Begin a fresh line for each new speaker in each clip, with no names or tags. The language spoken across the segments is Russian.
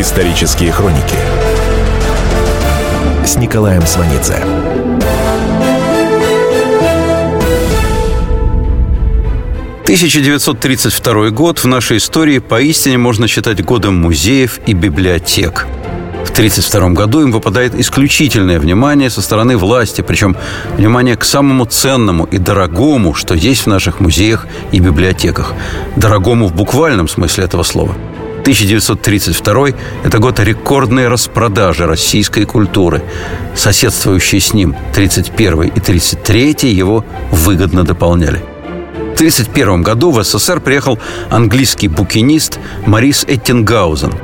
Исторические хроники с Николаем Сванидзе.
«1932 год в нашей истории поистине можно считать годом музеев и библиотек. В 1932 году им выпадает исключительное внимание со стороны власти, причем внимание к самому ценному и дорогому, что есть в наших музеях и библиотеках. Дорогому в буквальном смысле этого слова – 1932 – это год рекордной распродажи российской культуры. Соседствующие с ним 31 и 33 его выгодно дополняли. В 1931 году в СССР приехал английский букинист Марис Эттингаузен.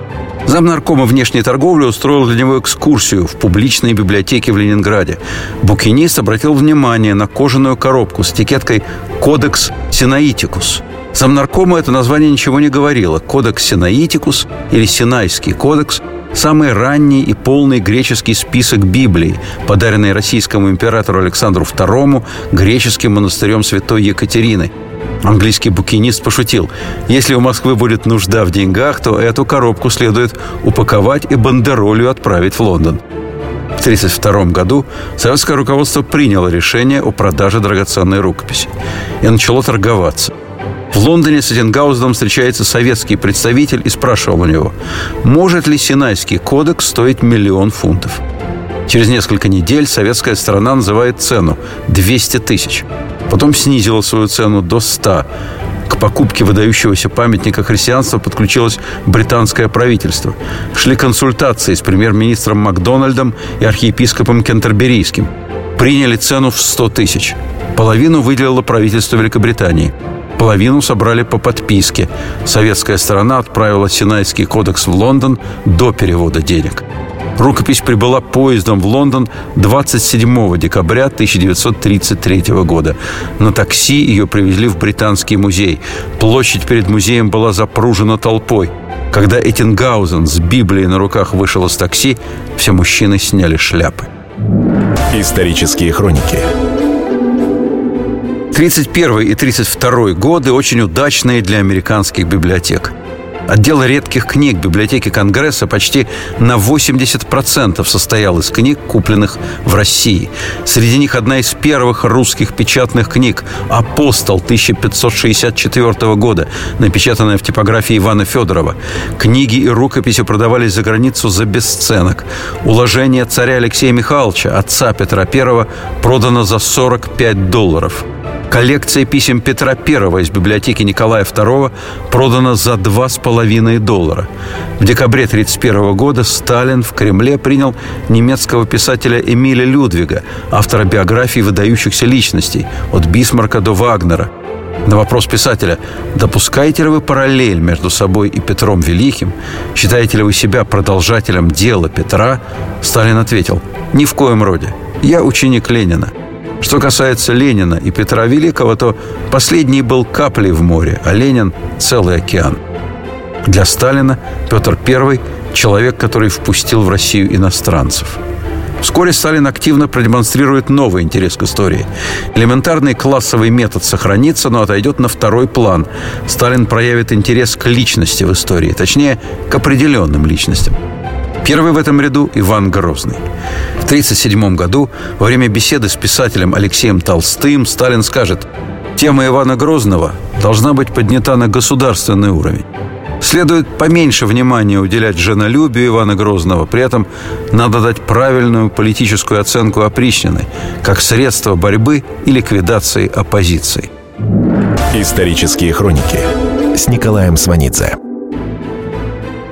Замнаркома внешней торговли устроил для него экскурсию в публичной библиотеке в Ленинграде. Букинист обратил внимание на кожаную коробку с этикеткой «Кодекс Синаитикус», Замнаркому это название ничего не говорило. Кодекс Синаитикус или Синайский кодекс – самый ранний и полный греческий список Библии, подаренный российскому императору Александру II греческим монастырем святой Екатерины. Английский букинист пошутил, если у Москвы будет нужда в деньгах, то эту коробку следует упаковать и бандеролью отправить в Лондон. В 1932 году советское руководство приняло решение о продаже драгоценной рукописи и начало торговаться – в Лондоне с Эттингаузеном встречается советский представитель и спрашивал у него, может ли Синайский кодекс стоить миллион фунтов. Через несколько недель советская сторона называет цену – 200 тысяч. Потом снизила свою цену до 100. К покупке выдающегося памятника христианства подключилось британское правительство. Шли консультации с премьер-министром Макдональдом и архиепископом Кентерберийским. Приняли цену в 100 тысяч. Половину выделило правительство Великобритании – Половину собрали по подписке. Советская сторона отправила Синайский кодекс в Лондон до перевода денег. Рукопись прибыла поездом в Лондон 27 декабря 1933 года. На такси ее привезли в Британский музей. Площадь перед музеем была запружена толпой. Когда Эттингаузен с Библией на руках вышел из такси, все мужчины сняли шляпы.
Исторические хроники
31 и 32 годы очень удачные для американских библиотек. Отдел редких книг библиотеки Конгресса почти на 80% состоял из книг, купленных в России. Среди них одна из первых русских печатных книг «Апостол» 1564 года, напечатанная в типографии Ивана Федорова. Книги и рукописи продавались за границу за бесценок. Уложение царя Алексея Михайловича, отца Петра I, продано за 45 долларов. Коллекция писем Петра I из библиотеки Николая II продана за 2,5 доллара. В декабре 1931 года Сталин в Кремле принял немецкого писателя Эмиля Людвига, автора биографий выдающихся личностей от Бисмарка до Вагнера. На вопрос писателя «Допускаете ли вы параллель между собой и Петром Великим? Считаете ли вы себя продолжателем дела Петра?» Сталин ответил «Ни в коем роде. Я ученик Ленина». Что касается Ленина и Петра Великого, то последний был каплей в море, а Ленин – целый океан. Для Сталина Петр I – человек, который впустил в Россию иностранцев. Вскоре Сталин активно продемонстрирует новый интерес к истории. Элементарный классовый метод сохранится, но отойдет на второй план. Сталин проявит интерес к личности в истории, точнее, к определенным личностям – Первый в этом ряду – Иван Грозный. В 1937 году во время беседы с писателем Алексеем Толстым Сталин скажет «Тема Ивана Грозного должна быть поднята на государственный уровень. Следует поменьше внимания уделять женолюбию Ивана Грозного. При этом надо дать правильную политическую оценку опричнины, как средство борьбы и ликвидации оппозиции.
Исторические хроники с Николаем Сванидзе.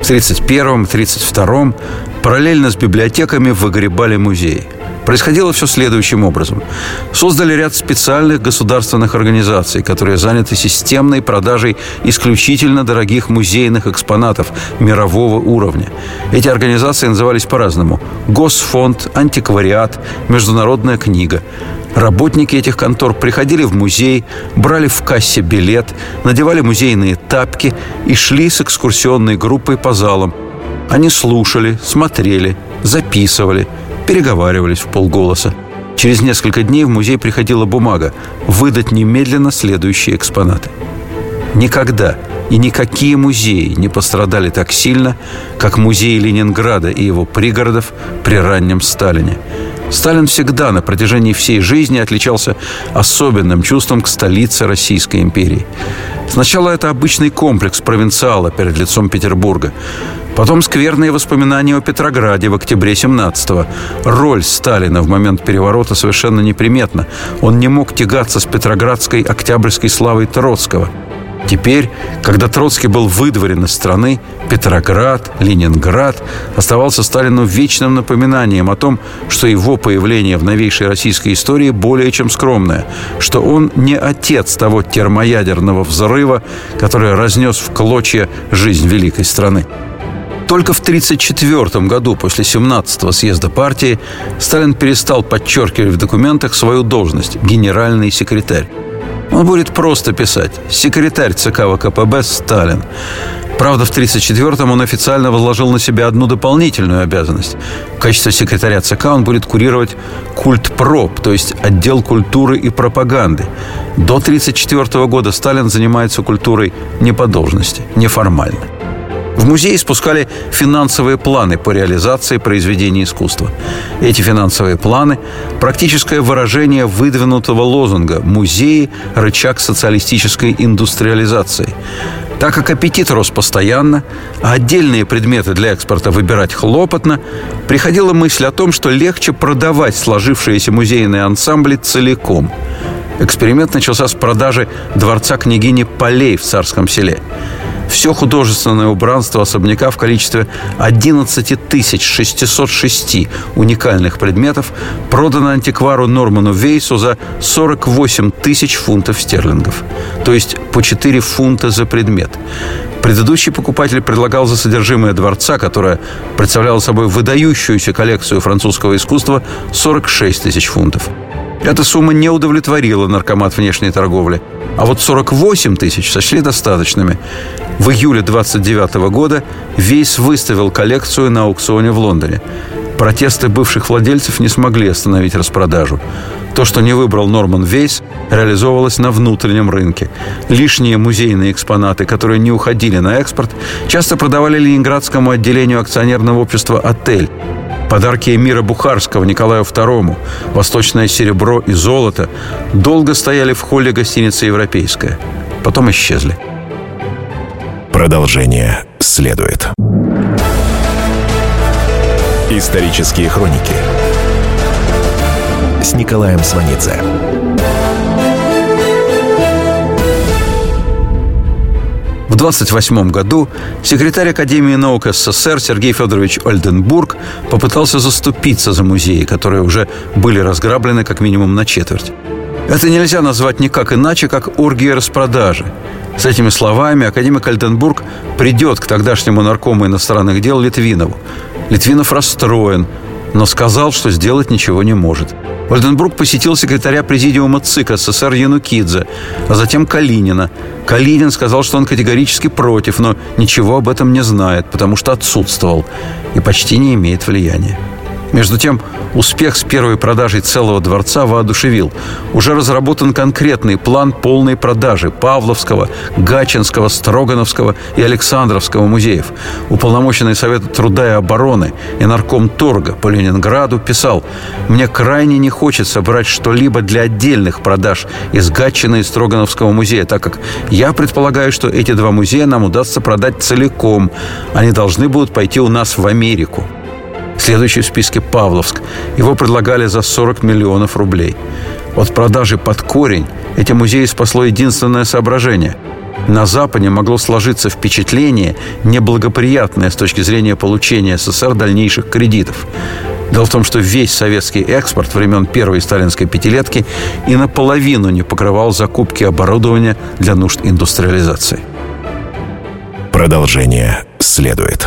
В 1931-1932 параллельно с библиотеками выгребали музеи. Происходило все следующим образом. Создали ряд специальных государственных организаций, которые заняты системной продажей исключительно дорогих музейных экспонатов мирового уровня. Эти организации назывались по-разному. Госфонд, антиквариат, Международная книга. Работники этих контор приходили в музей, брали в кассе билет, надевали музейные тапки и шли с экскурсионной группой по залам. Они слушали, смотрели, записывали, переговаривались в полголоса. Через несколько дней в музей приходила бумага выдать немедленно следующие экспонаты. Никогда И никакие музеи не пострадали так сильно, как музей Ленинграда и его пригородов при раннем Сталине. Сталин всегда на протяжении всей жизни отличался особенным чувством к столице Российской империи. Сначала это обычный комплекс провинциала перед лицом Петербурга. Потом скверные воспоминания о Петрограде в октябре 17-го. Роль Сталина в момент переворота совершенно неприметна. Он не мог тягаться с петроградской октябрьской славой Троцкого – Теперь, когда Троцкий был выдворен из страны, Петроград, Ленинград оставался Сталину вечным напоминанием о том, что его появление в новейшей российской истории более чем скромное, что он не отец того термоядерного взрыва, который разнес в клочья жизнь великой страны. Только в 1934 году, после 17-го съезда партии, Сталин перестал подчеркивать в документах свою должность – генеральный секретарь. Он будет просто писать «Секретарь ЦК ВКПБ Сталин». Правда, в 1934-м он официально возложил на себя одну дополнительную обязанность. В качестве секретаря ЦК он будет курировать культ проб, то есть отдел культуры и пропаганды. До 1934 года Сталин занимается культурой не по должности, неформально. В музее спускали финансовые планы по реализации произведений искусства. Эти финансовые планы – практическое выражение выдвинутого лозунга «Музеи – рычаг социалистической индустриализации». Так как аппетит рос постоянно, а отдельные предметы для экспорта выбирать хлопотно, приходила мысль о том, что легче продавать сложившиеся музейные ансамбли целиком. Эксперимент начался с продажи дворца княгини Полей в Царском селе – все художественное убранство особняка в количестве 11 606 уникальных предметов продано антиквару Норману Вейсу за 48 тысяч фунтов стерлингов. То есть по 4 фунта за предмет. Предыдущий покупатель предлагал за содержимое дворца, которое представляло собой выдающуюся коллекцию французского искусства, 46 тысяч фунтов. Эта сумма не удовлетворила наркомат внешней торговли. А вот 48 тысяч сочли достаточными. В июле 29 года Вейс выставил коллекцию на аукционе в Лондоне. Протесты бывших владельцев не смогли остановить распродажу. То, что не выбрал Норман Вейс, реализовывалось на внутреннем рынке. Лишние музейные экспонаты, которые не уходили на экспорт, часто продавали ленинградскому отделению акционерного общества «Отель». Подарки эмира Бухарского Николаю II, восточное серебро и золото долго стояли в холле гостиницы «Европейская». Потом исчезли.
Продолжение следует. Исторические хроники с Николаем Сванидзе.
В 28 году секретарь Академии наук СССР Сергей Федорович Ольденбург попытался заступиться за музеи, которые уже были разграблены как минимум на четверть. Это нельзя назвать никак иначе, как оргия распродажи. С этими словами академик Альденбург придет к тогдашнему наркому иностранных дел Литвинову. Литвинов расстроен, но сказал, что сделать ничего не может. Вальденбрук посетил секретаря президиума ЦИК СССР Янукидзе, а затем Калинина. Калинин сказал, что он категорически против, но ничего об этом не знает, потому что отсутствовал и почти не имеет влияния. Между тем, успех с первой продажей целого дворца воодушевил. Уже разработан конкретный план полной продажи Павловского, Гачинского, Строгановского и Александровского музеев. Уполномоченный Совета труда и обороны и нарком торга по Ленинграду писал «Мне крайне не хочется брать что-либо для отдельных продаж из Гатчины и Строгановского музея, так как я предполагаю, что эти два музея нам удастся продать целиком. Они должны будут пойти у нас в Америку». Следующий в списке Павловск. Его предлагали за 40 миллионов рублей. От продажи под корень эти музеи спасло единственное соображение. На Западе могло сложиться впечатление, неблагоприятное с точки зрения получения СССР дальнейших кредитов. Дело в том, что весь советский экспорт времен первой сталинской пятилетки и наполовину не покрывал закупки оборудования для нужд индустриализации.
Продолжение следует.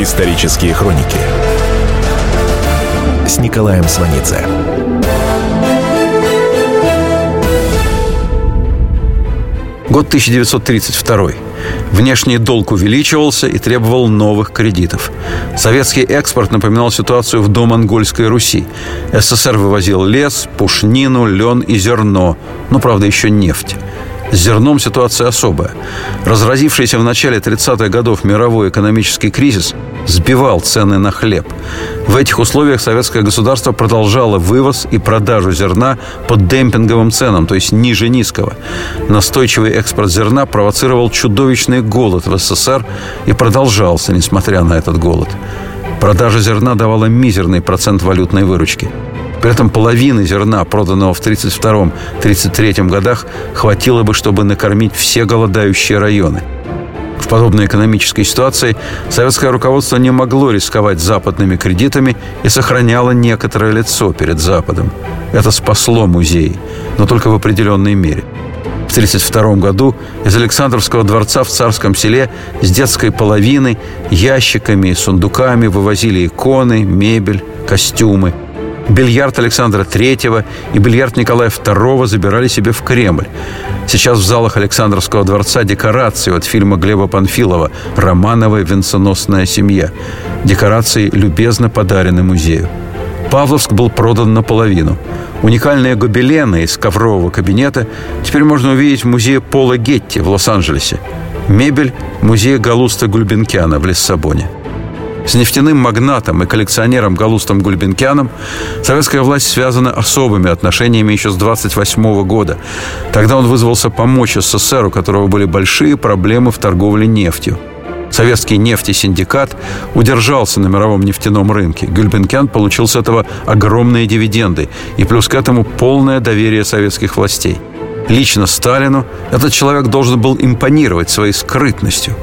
Исторические хроники с Николаем Сванидзе.
Год 1932. Внешний долг увеличивался и требовал новых кредитов. Советский экспорт напоминал ситуацию в домонгольской Руси. СССР вывозил лес, пушнину, лен и зерно, но, правда, еще нефть. С зерном ситуация особая. Разразившийся в начале 30-х годов мировой экономический кризис сбивал цены на хлеб. В этих условиях советское государство продолжало вывоз и продажу зерна под демпинговым ценам, то есть ниже низкого. Настойчивый экспорт зерна провоцировал чудовищный голод в СССР и продолжался, несмотря на этот голод. Продажа зерна давала мизерный процент валютной выручки. При этом половины зерна, проданного в 1932-1933 годах, хватило бы, чтобы накормить все голодающие районы. В подобной экономической ситуации советское руководство не могло рисковать западными кредитами и сохраняло некоторое лицо перед Западом. Это спасло музей, но только в определенной мере. В 1932 году из Александровского дворца в Царском селе с детской половины ящиками и сундуками вывозили иконы, мебель, костюмы – Бильярд Александра III и бильярд Николая II забирали себе в Кремль. Сейчас в залах Александровского дворца декорации от фильма Глеба Панфилова «Романовая венценосная семья». Декорации любезно подарены музею. Павловск был продан наполовину. Уникальные гобелены из коврового кабинета теперь можно увидеть в музее Пола Гетти в Лос-Анджелесе. Мебель – музея Галуста Гульбенкяна в Лиссабоне. С нефтяным магнатом и коллекционером Галустом Гульбенкяном советская власть связана особыми отношениями еще с 28 года. Тогда он вызвался помочь СССР, у которого были большие проблемы в торговле нефтью. Советский нефтесиндикат удержался на мировом нефтяном рынке. Гюльбенкян получил с этого огромные дивиденды и плюс к этому полное доверие советских властей – лично Сталину, этот человек должен был импонировать своей скрытностью.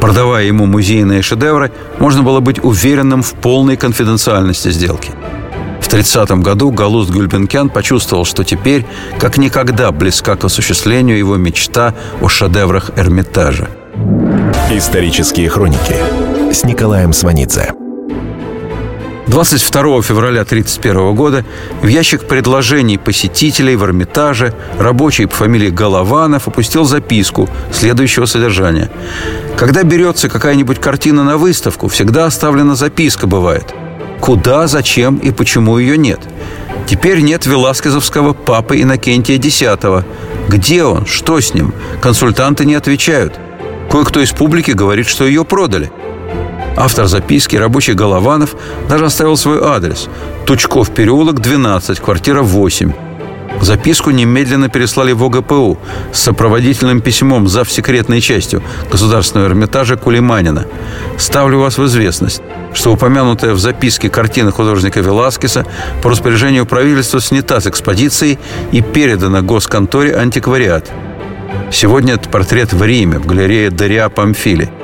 Продавая ему музейные шедевры, можно было быть уверенным в полной конфиденциальности сделки. В 30 году Галуст Гульбенкян почувствовал, что теперь как никогда близка к осуществлению его мечта о шедеврах Эрмитажа.
Исторические хроники с Николаем Сванидзе.
22 февраля 1931 года в ящик предложений посетителей в Эрмитаже рабочий по фамилии Голованов опустил записку следующего содержания. Когда берется какая-нибудь картина на выставку, всегда оставлена записка бывает. Куда, зачем и почему ее нет. Теперь нет веласкезовского папы Иннокентия X. Где он? Что с ним? Консультанты не отвечают. Кое-кто из публики говорит, что ее продали – Автор записки, рабочий Голованов, даже оставил свой адрес. Тучков переулок, 12, квартира 8. Записку немедленно переслали в ОГПУ с сопроводительным письмом за секретной частью Государственного Эрмитажа Кулиманина. Ставлю вас в известность, что упомянутая в записке картина художника Веласкеса по распоряжению правительства снята с экспозиции и передана госконторе антиквариат. Сегодня этот портрет в Риме, в галерее Дариа Памфили –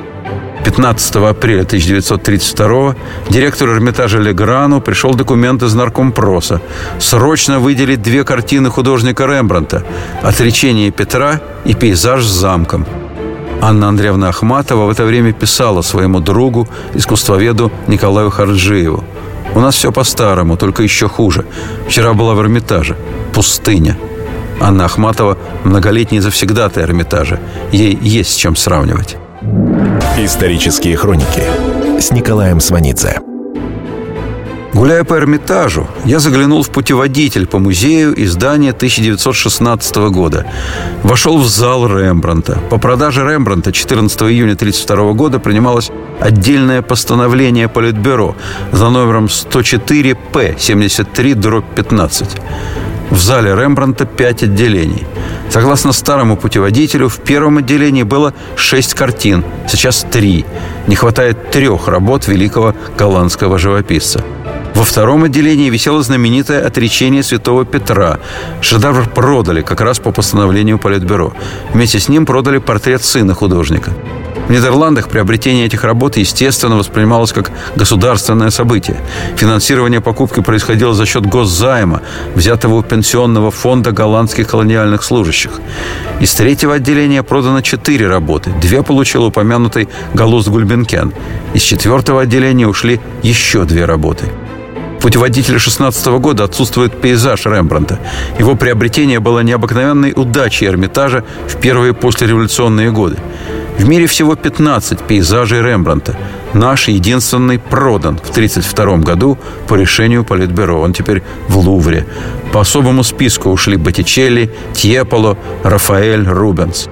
15 апреля 1932 директору Эрмитажа Леграну пришел документ из наркомпроса. Срочно выделить две картины художника Рембранта «Отречение Петра» и «Пейзаж с замком». Анна Андреевна Ахматова в это время писала своему другу, искусствоведу Николаю Харджиеву. «У нас все по-старому, только еще хуже. Вчера была в Эрмитаже. Пустыня». Анна Ахматова – многолетний завсегдатый Эрмитажа. Ей есть с чем сравнивать.
Исторические хроники с Николаем Сванидзе.
Гуляя по Эрмитажу, я заглянул в путеводитель по музею издания 1916 года. Вошел в зал Рембранта. По продаже Рембранта 14 июня 1932 года принималось отдельное постановление Политбюро за номером 104П 73 дробь 15. В зале Рембранта пять отделений. Согласно старому путеводителю, в первом отделении было шесть картин, сейчас три. Не хватает трех работ великого голландского живописца. Во втором отделении висело знаменитое «Отречение святого Петра». Шедевр продали как раз по постановлению Политбюро. Вместе с ним продали портрет сына художника. Нидерландах приобретение этих работ, естественно, воспринималось как государственное событие. Финансирование покупки происходило за счет госзайма, взятого у пенсионного фонда голландских колониальных служащих. Из третьего отделения продано четыре работы. Две получил упомянутый Галус Гульбенкен. Из четвертого отделения ушли еще две работы – путеводителе 16 года отсутствует пейзаж Рембрандта. Его приобретение было необыкновенной удачей Эрмитажа в первые послереволюционные годы. В мире всего 15 пейзажей Рембранта. Наш единственный продан в 1932 году по решению Политбюро. Он теперь в Лувре. По особому списку ушли Боттичелли, Тьеполо, Рафаэль, Рубенс.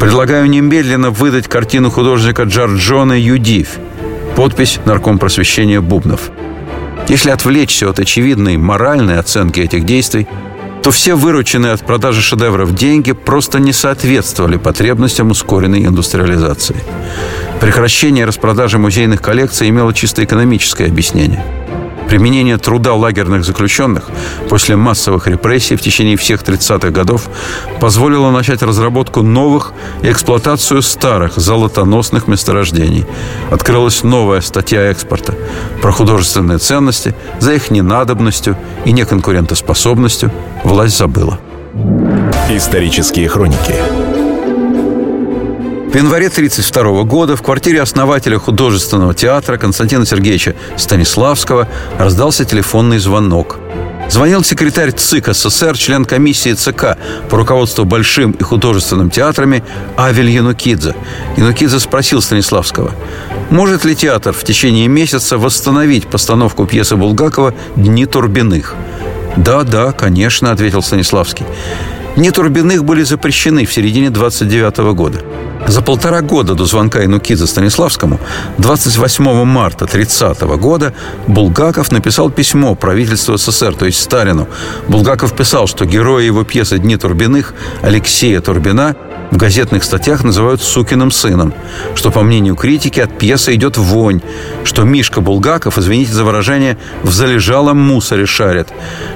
Предлагаю немедленно выдать картину художника Джорджона Юдив. Подпись «Нарком просвещения Бубнов». Если отвлечься от очевидной моральной оценки этих действий, то все вырученные от продажи шедевров деньги просто не соответствовали потребностям ускоренной индустриализации. Прекращение распродажи музейных коллекций имело чисто экономическое объяснение – Применение труда лагерных заключенных после массовых репрессий в течение всех 30-х годов позволило начать разработку новых и эксплуатацию старых золотоносных месторождений. Открылась новая статья экспорта про художественные ценности, за их ненадобностью и неконкурентоспособностью власть забыла.
Исторические хроники
в январе 1932 года в квартире основателя художественного театра Константина Сергеевича Станиславского раздался телефонный звонок. Звонил секретарь ЦИК СССР, член комиссии ЦК по руководству Большим и художественным театрами Авель Янукидзе. Янукидзе спросил Станиславского, может ли театр в течение месяца восстановить постановку пьесы Булгакова «Дни Турбиных»? «Да, да, конечно», — ответил Станиславский. «Дни Турбиных» были запрещены в середине 29 года. За полтора года до звонка Инукидзе Станиславскому, 28 марта 30 года, Булгаков написал письмо правительству СССР, то есть Сталину. Булгаков писал, что герои его пьесы «Дни Турбиных» Алексея Турбина в газетных статьях называют «сукиным сыном», что, по мнению критики, от пьесы идет вонь, что Мишка Булгаков, извините за выражение, в залежалом мусоре шарит,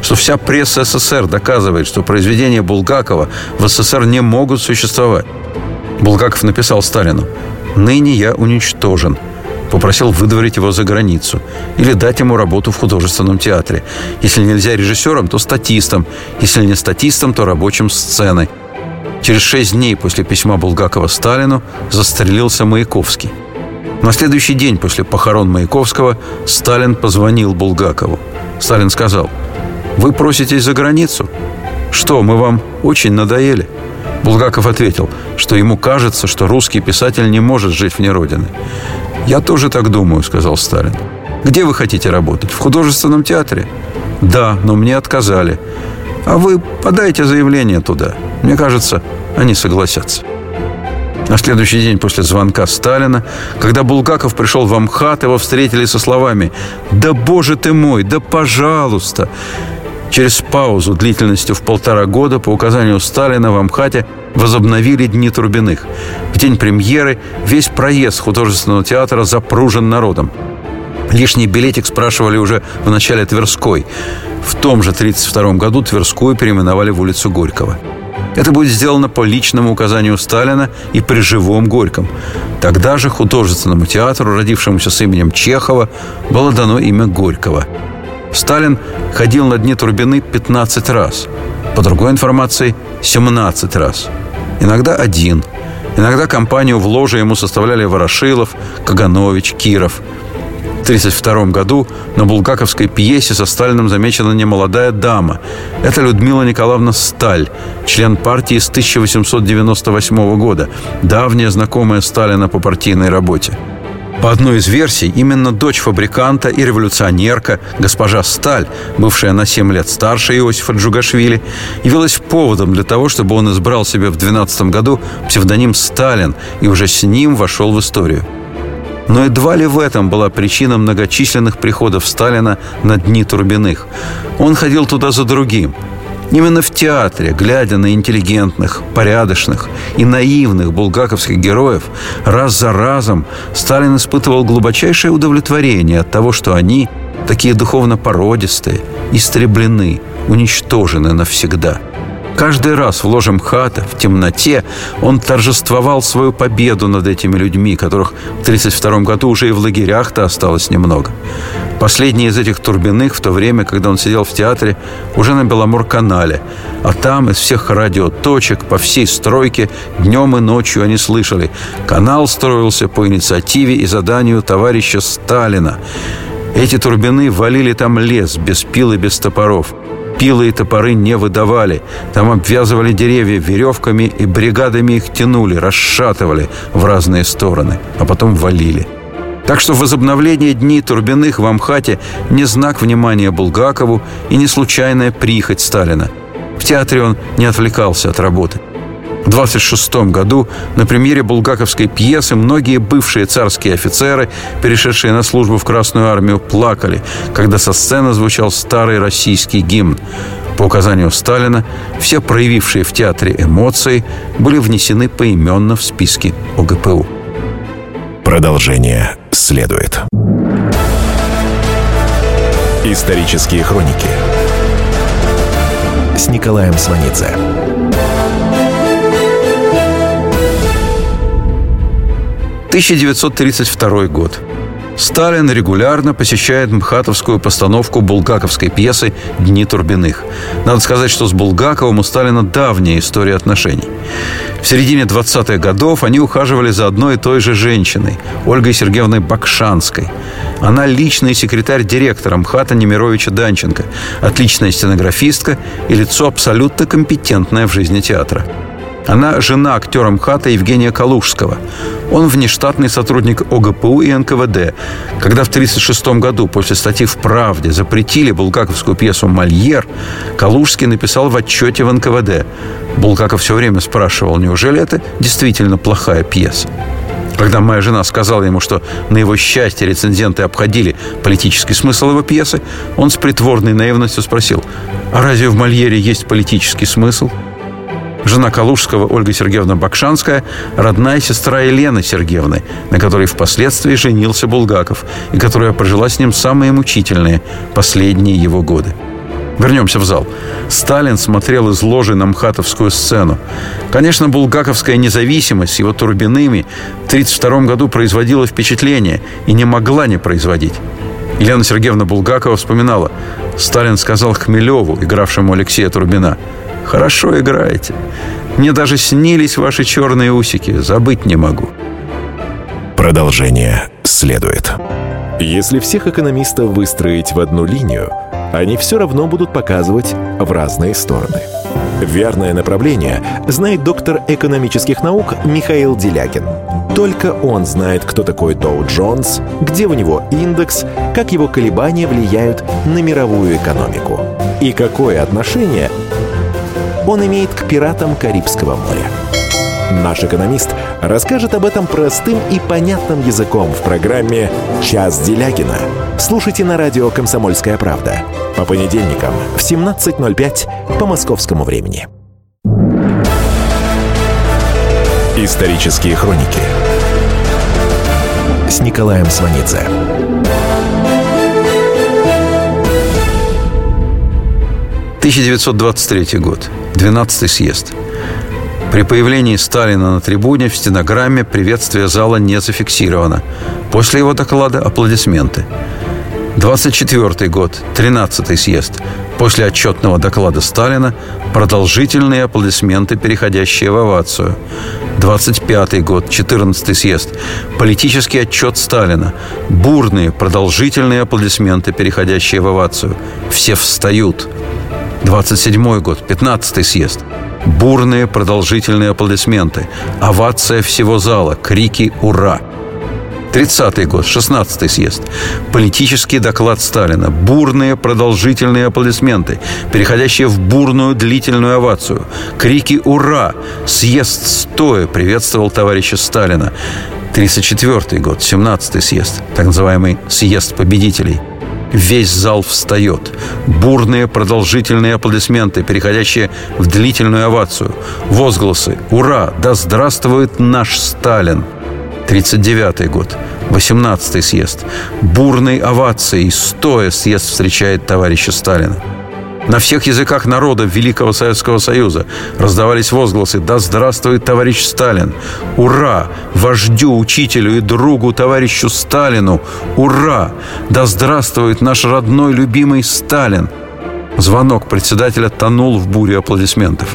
что вся пресса СССР доказывает, что произведения Булгакова в СССР не могут существовать. Булгаков написал Сталину «Ныне я уничтожен». Попросил выдворить его за границу или дать ему работу в художественном театре. Если нельзя режиссером, то статистом. Если не статистом, то рабочим сцены. Через шесть дней после письма Булгакова Сталину застрелился Маяковский. На следующий день после похорон Маяковского Сталин позвонил Булгакову. Сталин сказал, «Вы проситесь за границу? Что, мы вам очень надоели?» Булгаков ответил, что ему кажется, что русский писатель не может жить вне Родины. «Я тоже так думаю», — сказал Сталин. «Где вы хотите работать? В художественном театре?» «Да, но мне отказали». «А вы подайте заявление туда. Мне кажется, они согласятся». На следующий день после звонка Сталина, когда Булгаков пришел в Амхат, его встретили со словами «Да, боже ты мой, да пожалуйста!» Через паузу длительностью в полтора года по указанию Сталина в Амхате возобновили Дни Турбиных. В день премьеры весь проезд художественного театра запружен народом. Лишний билетик спрашивали уже в начале Тверской. В том же 1932 году Тверскую переименовали в улицу Горького. Это будет сделано по личному указанию Сталина и при живом Горьком. Тогда же художественному театру, родившемуся с именем Чехова, было дано имя Горького – Сталин ходил на дни Турбины 15 раз. По другой информации, 17 раз. Иногда один. Иногда компанию в ложе ему составляли Ворошилов, Каганович, Киров. В 1932 году на булгаковской пьесе со Сталиным замечена немолодая дама. Это Людмила Николаевна Сталь, член партии с 1898 года, давняя знакомая Сталина по партийной работе. По одной из версий, именно дочь фабриканта и революционерка, госпожа Сталь, бывшая на 7 лет старше Иосифа Джугашвили, явилась поводом для того, чтобы он избрал себе в 12 году псевдоним Сталин и уже с ним вошел в историю. Но едва ли в этом была причина многочисленных приходов Сталина на дни Турбиных. Он ходил туда за другим – Именно в театре, глядя на интеллигентных, порядочных и наивных булгаковских героев, раз за разом Сталин испытывал глубочайшее удовлетворение от того, что они, такие духовно породистые, истреблены, уничтожены навсегда. Каждый раз в ложе МХАТа, в темноте, он торжествовал свою победу над этими людьми, которых в 1932 году уже и в лагерях-то осталось немного. Последний из этих Турбиных в то время, когда он сидел в театре, уже на Беломор-канале. А там из всех радиоточек по всей стройке днем и ночью они слышали. Канал строился по инициативе и заданию товарища Сталина. Эти Турбины валили там лес без пил и без топоров – Пилы и топоры не выдавали. Там обвязывали деревья веревками и бригадами их тянули, расшатывали в разные стороны, а потом валили. Так что возобновление Дней Турбиных в Амхате не знак внимания Булгакову и не случайная прихоть Сталина. В театре он не отвлекался от работы. В 26 году на премьере булгаковской пьесы многие бывшие царские офицеры, перешедшие на службу в Красную армию, плакали, когда со сцены звучал старый российский гимн. По указанию Сталина, все проявившие в театре эмоции были внесены поименно в списки ОГПУ.
Продолжение следует. Исторические хроники с Николаем Сванидзе.
1932 год. Сталин регулярно посещает МХАТовскую постановку булгаковской пьесы «Дни Турбиных». Надо сказать, что с Булгаковым у Сталина давняя история отношений. В середине 20-х годов они ухаживали за одной и той же женщиной, Ольгой Сергеевной Бакшанской. Она личный секретарь директора МХАТа Немировича Данченко, отличная стенографистка и лицо абсолютно компетентное в жизни театра. Она жена актера МХАТа Евгения Калужского. Он внештатный сотрудник ОГПУ и НКВД. Когда в 1936 году после статьи в «Правде» запретили булгаковскую пьесу «Мольер», Калужский написал в отчете в НКВД. Булгаков все время спрашивал, неужели это действительно плохая пьеса? Когда моя жена сказала ему, что на его счастье рецензенты обходили политический смысл его пьесы, он с притворной наивностью спросил, а разве в Мольере есть политический смысл? Жена Калужского Ольга Сергеевна Бакшанская – родная сестра Елены Сергеевны, на которой впоследствии женился Булгаков и которая прожила с ним самые мучительные последние его годы. Вернемся в зал. Сталин смотрел из ложи на МХАТовскую сцену. Конечно, булгаковская независимость с его турбинами в 1932 году производила впечатление и не могла не производить. Елена Сергеевна Булгакова вспоминала. Сталин сказал Хмелеву, игравшему Алексея Турбина – Хорошо играете. Мне даже снились ваши черные усики. Забыть не могу.
Продолжение следует. Если всех экономистов выстроить в одну линию, они все равно будут показывать в разные стороны. Верное направление знает доктор экономических наук Михаил Делягин. Только он знает, кто такой Доу Джонс, где у него индекс, как его колебания влияют на мировую экономику и какое отношение он имеет к пиратам Карибского моря. Наш экономист расскажет об этом простым и понятным языком в программе «Час Делягина». Слушайте на радио «Комсомольская правда» по понедельникам в 17.05 по московскому времени. Исторические хроники с Николаем Сванидзе.
1923 год. 12-й съезд. При появлении Сталина на трибуне в стенограмме приветствие зала не зафиксировано. После его доклада аплодисменты. 24 год, 13-й съезд. После отчетного доклада Сталина продолжительные аплодисменты, переходящие в овацию. 25 год, 14-й съезд. Политический отчет Сталина. Бурные, продолжительные аплодисменты, переходящие в овацию. Все встают. 27 год, 15 съезд. Бурные продолжительные аплодисменты. Овация всего зала. Крики «Ура!». 30-й год, 16-й съезд. Политический доклад Сталина. Бурные продолжительные аплодисменты, переходящие в бурную длительную овацию. Крики «Ура!». Съезд стоя приветствовал товарища Сталина. 34-й год, 17-й съезд, так называемый съезд победителей – Весь зал встает. Бурные продолжительные аплодисменты, переходящие в длительную овацию. Возгласы «Ура! Да здравствует наш Сталин!» 39 год. 18 съезд. Бурной овацией, стоя съезд встречает товарища Сталина. На всех языках народов Великого Советского Союза раздавались возгласы «Да здравствует товарищ Сталин!» «Ура! Вождю, учителю и другу товарищу Сталину! Ура! Да здравствует наш родной любимый Сталин!» Звонок председателя тонул в буре аплодисментов.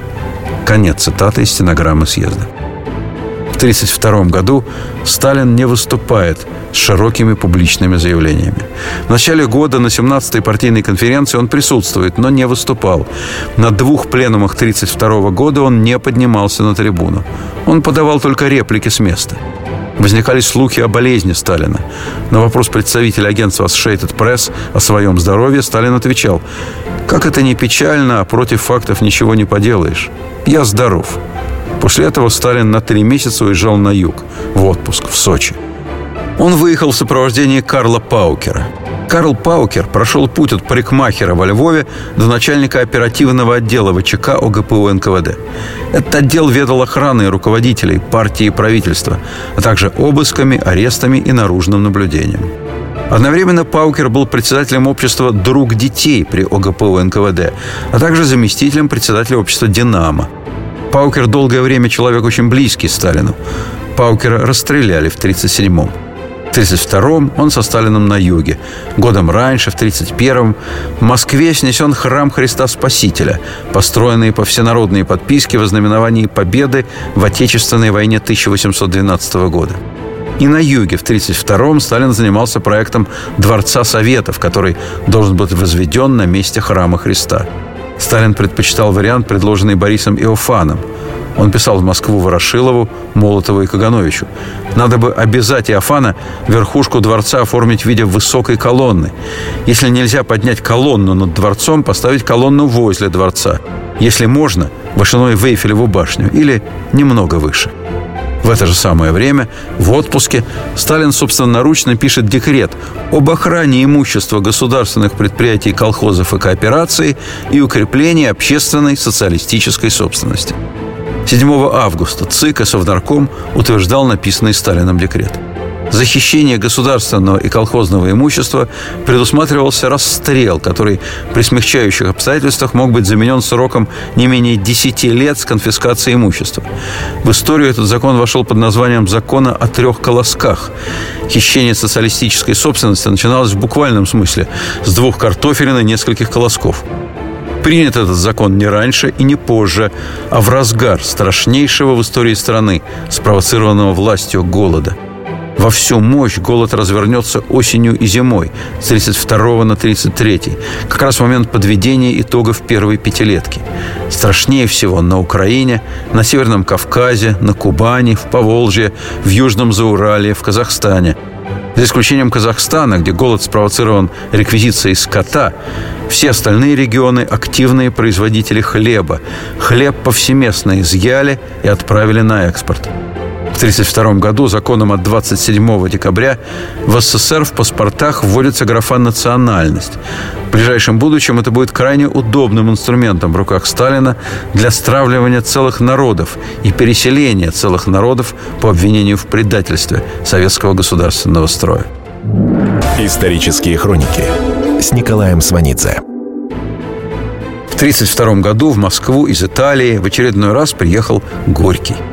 Конец цитаты из стенограммы съезда. 1932 году Сталин не выступает с широкими публичными заявлениями. В начале года на 17-й партийной конференции он присутствует, но не выступал. На двух пленумах 1932 года он не поднимался на трибуну. Он подавал только реплики с места. Возникали слухи о болезни Сталина. На вопрос представителя агентства Associated Press о своем здоровье Сталин отвечал, «Как это не печально, а против фактов ничего не поделаешь. Я здоров». После этого Сталин на три месяца уезжал на юг, в отпуск, в Сочи. Он выехал в сопровождении Карла Паукера. Карл Паукер прошел путь от парикмахера во Львове до начальника оперативного отдела ВЧК ОГПУ НКВД. Этот отдел ведал охраной руководителей партии и правительства, а также обысками, арестами и наружным наблюдением. Одновременно Паукер был председателем общества «Друг детей» при ОГПУ НКВД, а также заместителем председателя общества «Динамо». Паукер долгое время человек очень близкий Сталину. Паукера расстреляли в 1937-м. В 1932-м он со Сталином на юге. Годом раньше, в 1931-м, в Москве снесен храм Христа Спасителя, построенный по всенародной подписке в ознаменовании победы в Отечественной войне 1812 года. И на юге в 1932-м Сталин занимался проектом Дворца Советов, который должен быть возведен на месте храма Христа. Сталин предпочитал вариант, предложенный Борисом Иофаном. Он писал в Москву Ворошилову, Молотову и Кагановичу. Надо бы обязать Иофана верхушку дворца оформить в виде высокой колонны. Если нельзя поднять колонну над дворцом, поставить колонну возле дворца. Если можно, вышиной в Эйфелеву башню или немного выше. В это же самое время, в отпуске, Сталин собственноручно пишет декрет об охране имущества государственных предприятий, колхозов и кооперации и укреплении общественной социалистической собственности. 7 августа ЦИК и Совнарком утверждал написанный Сталином декрет. За хищение государственного и колхозного имущества предусматривался расстрел, который при смягчающих обстоятельствах мог быть заменен сроком не менее 10 лет с конфискацией имущества. В историю этот закон вошел под названием «Закона о трех колосках». Хищение социалистической собственности начиналось в буквальном смысле с двух картофелин и нескольких колосков. Принят этот закон не раньше и не позже, а в разгар страшнейшего в истории страны, спровоцированного властью голода. Во всю мощь голод развернется осенью и зимой с 32 на 33, как раз в момент подведения итогов первой пятилетки. Страшнее всего на Украине, на Северном Кавказе, на Кубани, в Поволжье, в Южном Заурале, в Казахстане – за исключением Казахстана, где голод спровоцирован реквизицией скота, все остальные регионы – активные производители хлеба. Хлеб повсеместно изъяли и отправили на экспорт. В 1932 году законом от 27 декабря в СССР в паспортах вводится графа «национальность». В ближайшем будущем это будет крайне удобным инструментом в руках Сталина для стравливания целых народов и переселения целых народов по обвинению в предательстве советского государственного строя.
Исторические хроники с Николаем Сванидзе.
В 1932 году в Москву из Италии в очередной раз приехал Горький –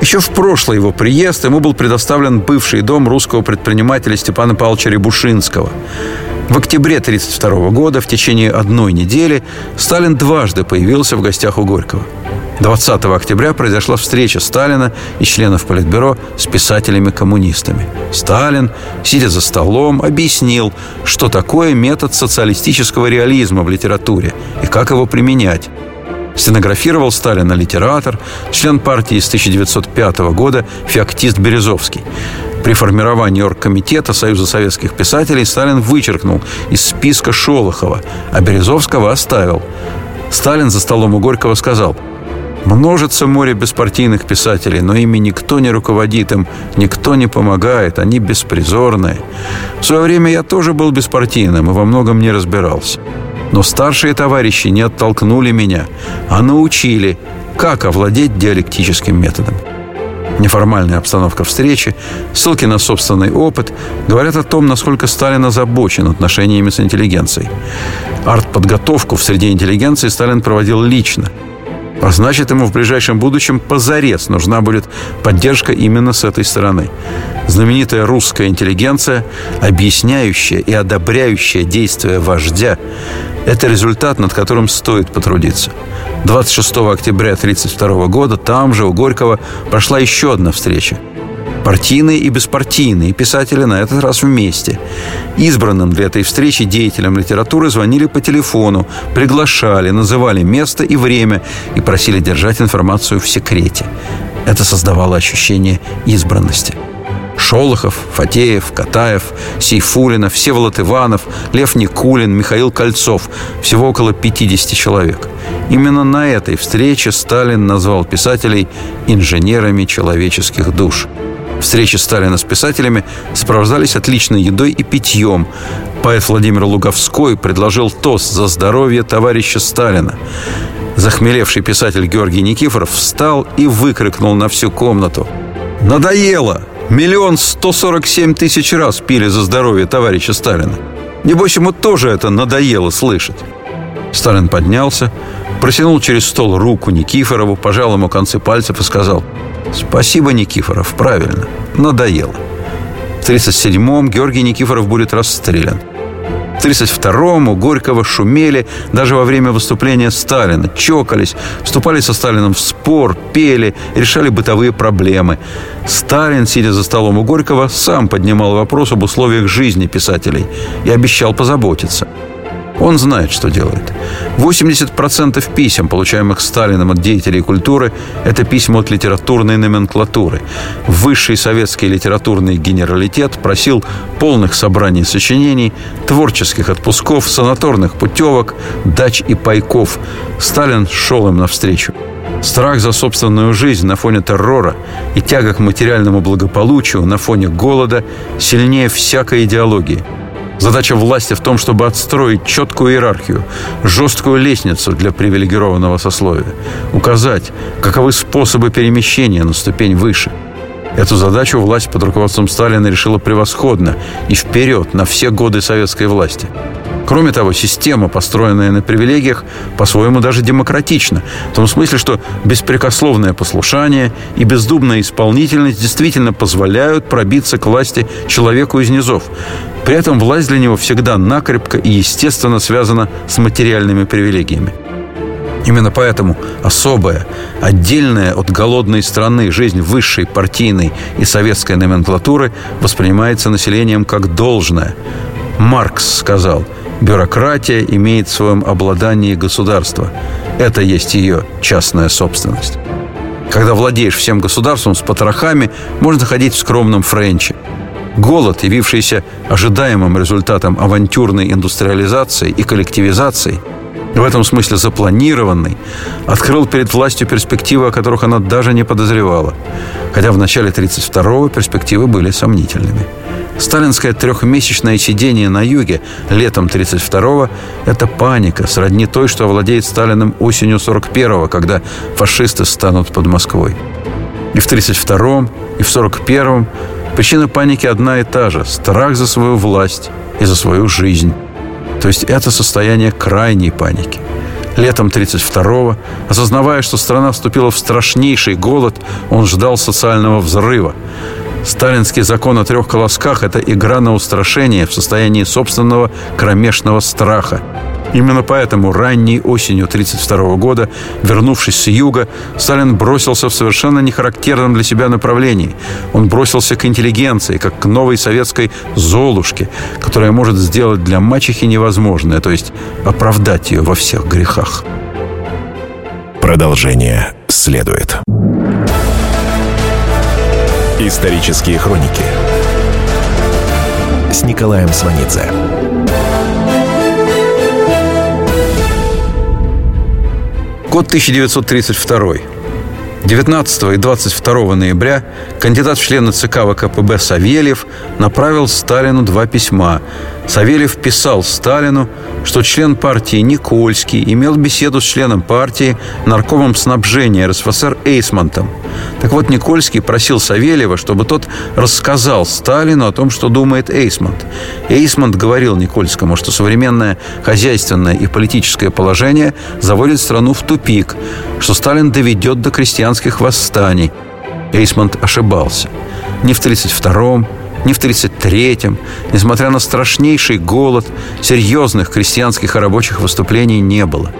еще в прошлый его приезд ему был предоставлен бывший дом русского предпринимателя Степана Павловича Рябушинского. В октябре 1932 года в течение одной недели Сталин дважды появился в гостях у Горького. 20 октября произошла встреча Сталина и членов Политбюро с писателями-коммунистами. Сталин, сидя за столом, объяснил, что такое метод социалистического реализма в литературе и как его применять. Стенографировал Сталина литератор, член партии с 1905 года Феоктист Березовский. При формировании оргкомитета Союза советских писателей Сталин вычеркнул из списка Шолохова, а Березовского оставил. Сталин за столом у Горького сказал Множится море беспартийных писателей, но ими никто не руководит, им никто не помогает, они беспризорные. В свое время я тоже был беспартийным и во многом не разбирался. Но старшие товарищи не оттолкнули меня, а научили, как овладеть диалектическим методом. Неформальная обстановка встречи, ссылки на собственный опыт говорят о том, насколько Сталин озабочен отношениями с интеллигенцией. Арт-подготовку в среде интеллигенции Сталин проводил лично. А значит, ему в ближайшем будущем позарез нужна будет поддержка именно с этой стороны. Знаменитая русская интеллигенция, объясняющая и одобряющая действия вождя, это результат, над которым стоит потрудиться. 26 октября 1932 года там же, у Горького, прошла еще одна встреча. Партийные и беспартийные писатели на этот раз вместе. Избранным для этой встречи деятелям литературы звонили по телефону, приглашали, называли место и время и просили держать информацию в секрете. Это создавало ощущение избранности – Шолохов, Фатеев, Катаев, Сейфулина, Всеволод Иванов, Лев Никулин, Михаил Кольцов. Всего около 50 человек. Именно на этой встрече Сталин назвал писателей инженерами человеческих душ. Встречи Сталина с писателями сопровождались отличной едой и питьем. Поэт Владимир Луговской предложил тост за здоровье товарища Сталина. Захмелевший писатель Георгий Никифоров встал и выкрикнул на всю комнату. «Надоело! Миллион сто сорок семь тысяч раз пили за здоровье товарища Сталина. Небось, ему тоже это надоело слышать. Сталин поднялся, протянул через стол руку Никифорову, пожал ему концы пальцев и сказал «Спасибо, Никифоров, правильно, надоело». В 1937-м Георгий Никифоров будет расстрелян. В 1932-м у Горького шумели даже во время выступления Сталина, чокались, вступали со Сталином в спор, пели, решали бытовые проблемы. Сталин, сидя за столом у Горького, сам поднимал вопрос об условиях жизни писателей и обещал позаботиться – он знает, что делает. 80% писем, получаемых Сталином от деятелей культуры, это письма от литературной номенклатуры. Высший советский литературный генералитет просил полных собраний сочинений, творческих отпусков, санаторных путевок, дач и пайков. Сталин шел им навстречу. Страх за собственную жизнь на фоне террора и тяга к материальному благополучию на фоне голода сильнее всякой идеологии – Задача власти в том, чтобы отстроить четкую иерархию, жесткую лестницу для привилегированного сословия, указать, каковы способы перемещения на ступень выше. Эту задачу власть под руководством Сталина решила превосходно и вперед на все годы советской власти. Кроме того, система, построенная на привилегиях, по-своему даже демократична. В том смысле, что беспрекословное послушание и бездумная исполнительность действительно позволяют пробиться к власти человеку из низов. При этом власть для него всегда накрепко и естественно связана с материальными привилегиями. Именно поэтому особая, отдельная от голодной страны жизнь высшей партийной и советской номенклатуры воспринимается населением как должное. Маркс сказал – Бюрократия имеет в своем обладании государство. Это есть ее частная собственность. Когда владеешь всем государством с потрохами, можно ходить в скромном френче. Голод, явившийся ожидаемым результатом авантюрной индустриализации и коллективизации, в этом смысле запланированный, открыл перед властью перспективы, о которых она даже не подозревала. Хотя в начале 1932-го перспективы были сомнительными. Сталинское трехмесячное сидение на юге летом 32-го – это паника, сродни той, что овладеет Сталиным осенью 41-го, когда фашисты станут под Москвой. И в 32-м, и в 41-м причина паники одна и та же – страх за свою власть и за свою жизнь. То есть это состояние крайней паники. Летом 32-го, осознавая, что страна вступила в страшнейший голод, он ждал социального взрыва. Сталинский закон о трех колосках – это игра на устрашение в состоянии собственного кромешного страха. Именно поэтому ранней осенью 1932 года, вернувшись с юга, Сталин бросился в совершенно нехарактерном для себя направлении. Он бросился к интеллигенции, как к новой советской «золушке», которая может сделать для мачехи невозможное, то есть оправдать ее во всех грехах.
Продолжение следует. Исторические хроники с Николаем Сванидзе.
Год 1932. 19 и 22 ноября кандидат в члены ЦК ВКПБ Савельев направил Сталину два письма, Савельев писал Сталину, что член партии Никольский имел беседу с членом партии, наркомом снабжения РСФСР Эйсмонтом. Так вот, Никольский просил Савельева, чтобы тот рассказал Сталину о том, что думает Эйсмонт. Эйсмонт говорил Никольскому, что современное хозяйственное и политическое положение заводит страну в тупик, что Сталин доведет до крестьянских восстаний. Эйсмонт ошибался. Ни в 1932 ни в 1933-м, несмотря на страшнейший голод, серьезных крестьянских и рабочих выступлений не было.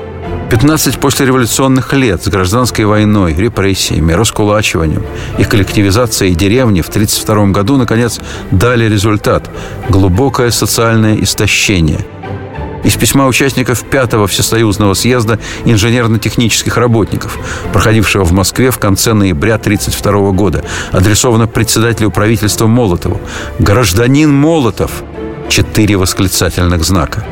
15 послереволюционных лет с гражданской войной, репрессиями, раскулачиванием и коллективизацией деревни в 1932 году, наконец, дали результат – глубокое социальное истощение – из письма участников пятого Всесоюзного съезда инженерно-технических работников, проходившего в Москве в конце ноября 1932 года, адресовано председателю правительства Молотову. «Гражданин Молотов!» Четыре восклицательных знака.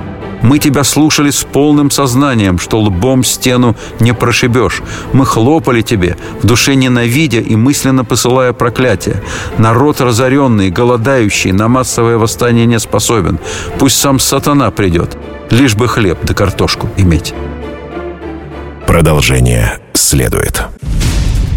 Мы тебя слушали с полным сознанием, что лбом стену не прошибешь. Мы хлопали тебе, в душе ненавидя и мысленно посылая проклятие. Народ разоренный, голодающий, на массовое восстание не способен. Пусть сам сатана придет лишь бы хлеб да картошку иметь.
Продолжение следует.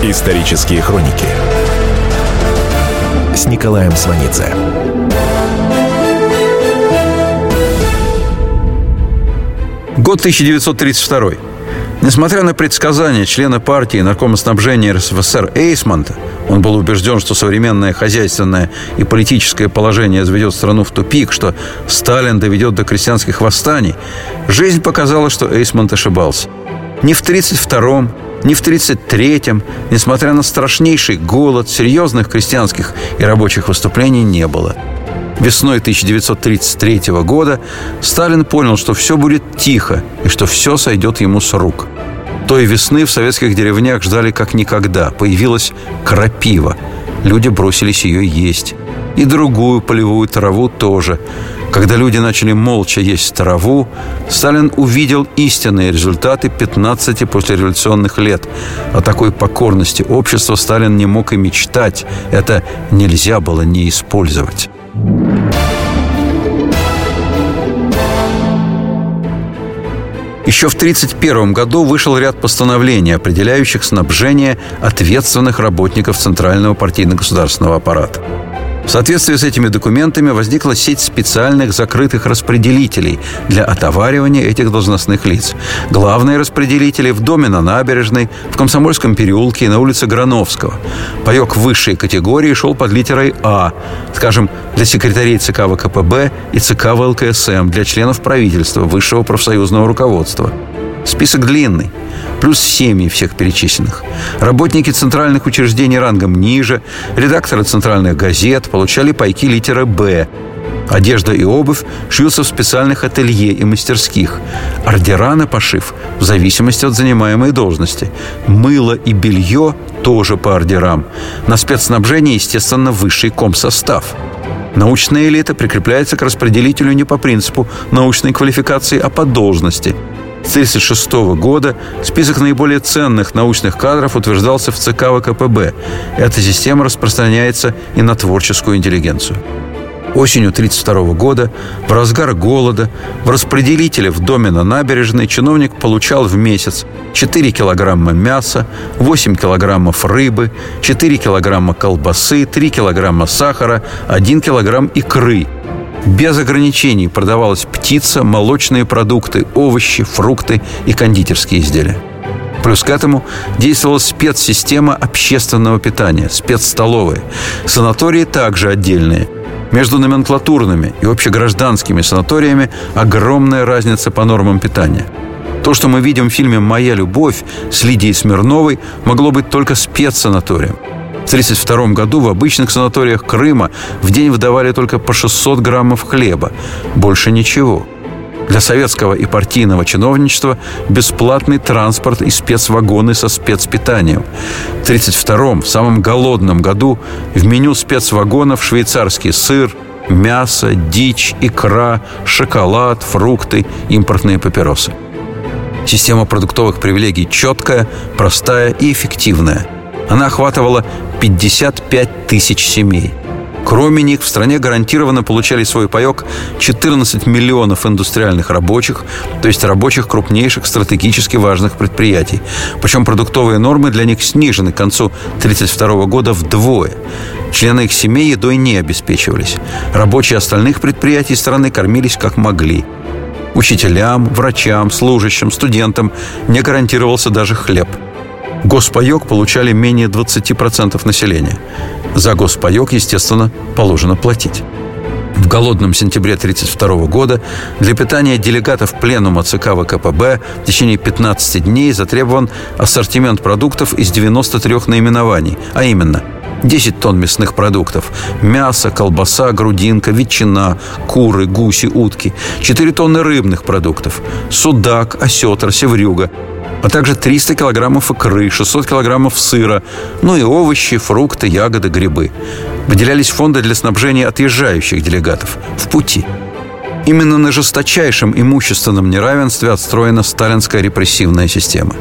Исторические хроники с Николаем Сванидзе.
Год 1932. Несмотря на предсказания члена партии наркома снабжения РСФСР Эйсмонта, он был убежден, что современное хозяйственное и политическое положение заведет страну в тупик, что Сталин доведет до крестьянских восстаний, жизнь показала, что Эйсмонт ошибался. Ни в 1932-м, ни в 1933-м, несмотря на страшнейший голод, серьезных крестьянских и рабочих выступлений не было. Весной 1933 года Сталин понял, что все будет тихо и что все сойдет ему с рук. Той весны в советских деревнях ждали как никогда. Появилась крапива. Люди бросились ее есть. И другую полевую траву тоже. Когда люди начали молча есть траву, Сталин увидел истинные результаты 15 послереволюционных лет. О такой покорности общества Сталин не мог и мечтать. Это нельзя было не использовать. Еще в 1931 году вышел ряд постановлений, определяющих снабжение ответственных работников Центрального партийно-государственного аппарата. В соответствии с этими документами возникла сеть специальных закрытых распределителей для отоваривания этих должностных лиц. Главные распределители в доме на набережной, в Комсомольском переулке и на улице Грановского. Паек высшей категории шел под литерой А, скажем, для секретарей ЦК ВКПБ и ЦК ВЛКСМ, для членов правительства, высшего профсоюзного руководства. Список длинный плюс семьи всех перечисленных. Работники центральных учреждений рангом ниже, редакторы центральных газет получали пайки литера «Б», Одежда и обувь шьются в специальных ателье и мастерских. Ордера на пошив в зависимости от занимаемой должности. Мыло и белье тоже по ордерам. На спецснабжение, естественно, высший комсостав. Научная элита прикрепляется к распределителю не по принципу научной квалификации, а по должности – 1936 года список наиболее ценных научных кадров утверждался в ЦК ВКПБ. Эта система распространяется и на творческую интеллигенцию. Осенью 1932 года, в разгар голода, в распределителе в доме на набережной чиновник получал в месяц 4 килограмма мяса, 8 килограммов рыбы, 4 килограмма колбасы, 3 килограмма сахара, 1 килограмм икры – без ограничений продавалась птица, молочные продукты, овощи, фрукты и кондитерские изделия. Плюс к этому действовала спецсистема общественного питания, спецстоловые. Санатории также отдельные. Между номенклатурными и общегражданскими санаториями огромная разница по нормам питания. То, что мы видим в фильме «Моя любовь» с Лидией Смирновой, могло быть только спецсанаторием. В 1932 году в обычных санаториях Крыма в день выдавали только по 600 граммов хлеба. Больше ничего. Для советского и партийного чиновничества бесплатный транспорт и спецвагоны со спецпитанием. В 1932 в самом голодном году, в меню спецвагонов швейцарский сыр, мясо, дичь, икра, шоколад, фрукты, импортные папиросы. Система продуктовых привилегий четкая, простая и эффективная. Она охватывала 55 тысяч семей – Кроме них в стране гарантированно получали свой паек 14 миллионов индустриальных рабочих, то есть рабочих крупнейших стратегически важных предприятий. Причем продуктовые нормы для них снижены к концу 1932 года вдвое. Члены их семей едой не обеспечивались. Рабочие остальных предприятий страны кормились как могли. Учителям, врачам, служащим, студентам не гарантировался даже хлеб – Госпаек получали менее 20% населения. За госпаек, естественно, положено платить. В голодном сентябре 1932 года для питания делегатов пленума ЦК ВКПБ в течение 15 дней затребован ассортимент продуктов из 93 наименований, а именно 10 тонн мясных продуктов. Мясо, колбаса, грудинка, ветчина, куры, гуси, утки. 4 тонны рыбных продуктов. Судак, осетр, севрюга а также 300 килограммов икры, 600 килограммов сыра, ну и овощи, фрукты, ягоды, грибы. Выделялись фонды для снабжения отъезжающих делегатов в пути. Именно на жесточайшем имущественном неравенстве отстроена сталинская репрессивная система.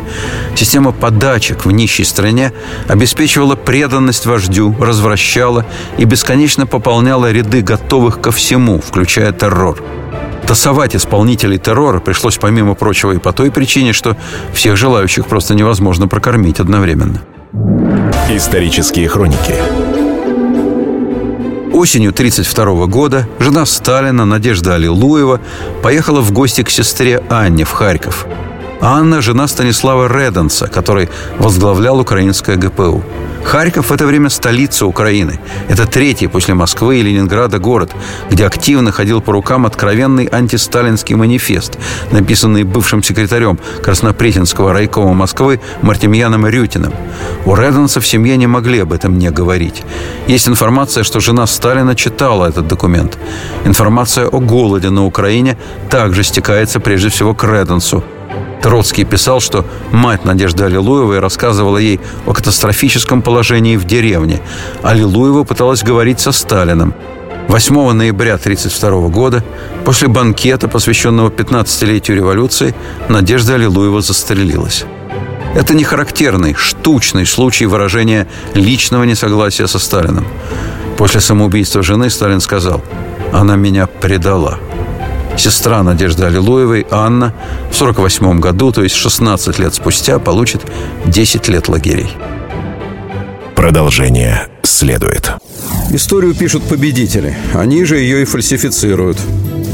Система подачек в нищей стране обеспечивала преданность вождю, развращала и бесконечно пополняла ряды готовых ко всему, включая террор – Тасовать исполнителей террора пришлось, помимо прочего, и по той причине, что всех желающих просто невозможно прокормить одновременно.
Исторические хроники
Осенью 1932 года жена Сталина, Надежда Аллилуева, поехала в гости к сестре Анне в Харьков – Анна – жена Станислава Реденса, который возглавлял украинское ГПУ. Харьков в это время столица Украины. Это третий после Москвы и Ленинграда город, где активно ходил по рукам откровенный антисталинский манифест, написанный бывшим секретарем Краснопретинского райкома Москвы Мартемьяном Рютиным. У Реденса в семье не могли об этом не говорить. Есть информация, что жена Сталина читала этот документ. Информация о голоде на Украине также стекается прежде всего к Реденсу – Троцкий писал, что мать Надежды Аллилуевой рассказывала ей о катастрофическом положении в деревне. Аллилуева пыталась говорить со Сталином. 8 ноября 1932 года, после банкета, посвященного 15-летию революции, Надежда Аллилуева застрелилась. Это не характерный, штучный случай выражения личного несогласия со Сталином. После самоубийства жены Сталин сказал «Она меня предала». Сестра Надежды Аллилуевой, Анна, в 1948 году, то есть 16 лет спустя, получит 10 лет лагерей.
Продолжение следует.
Историю пишут победители. Они же ее и фальсифицируют.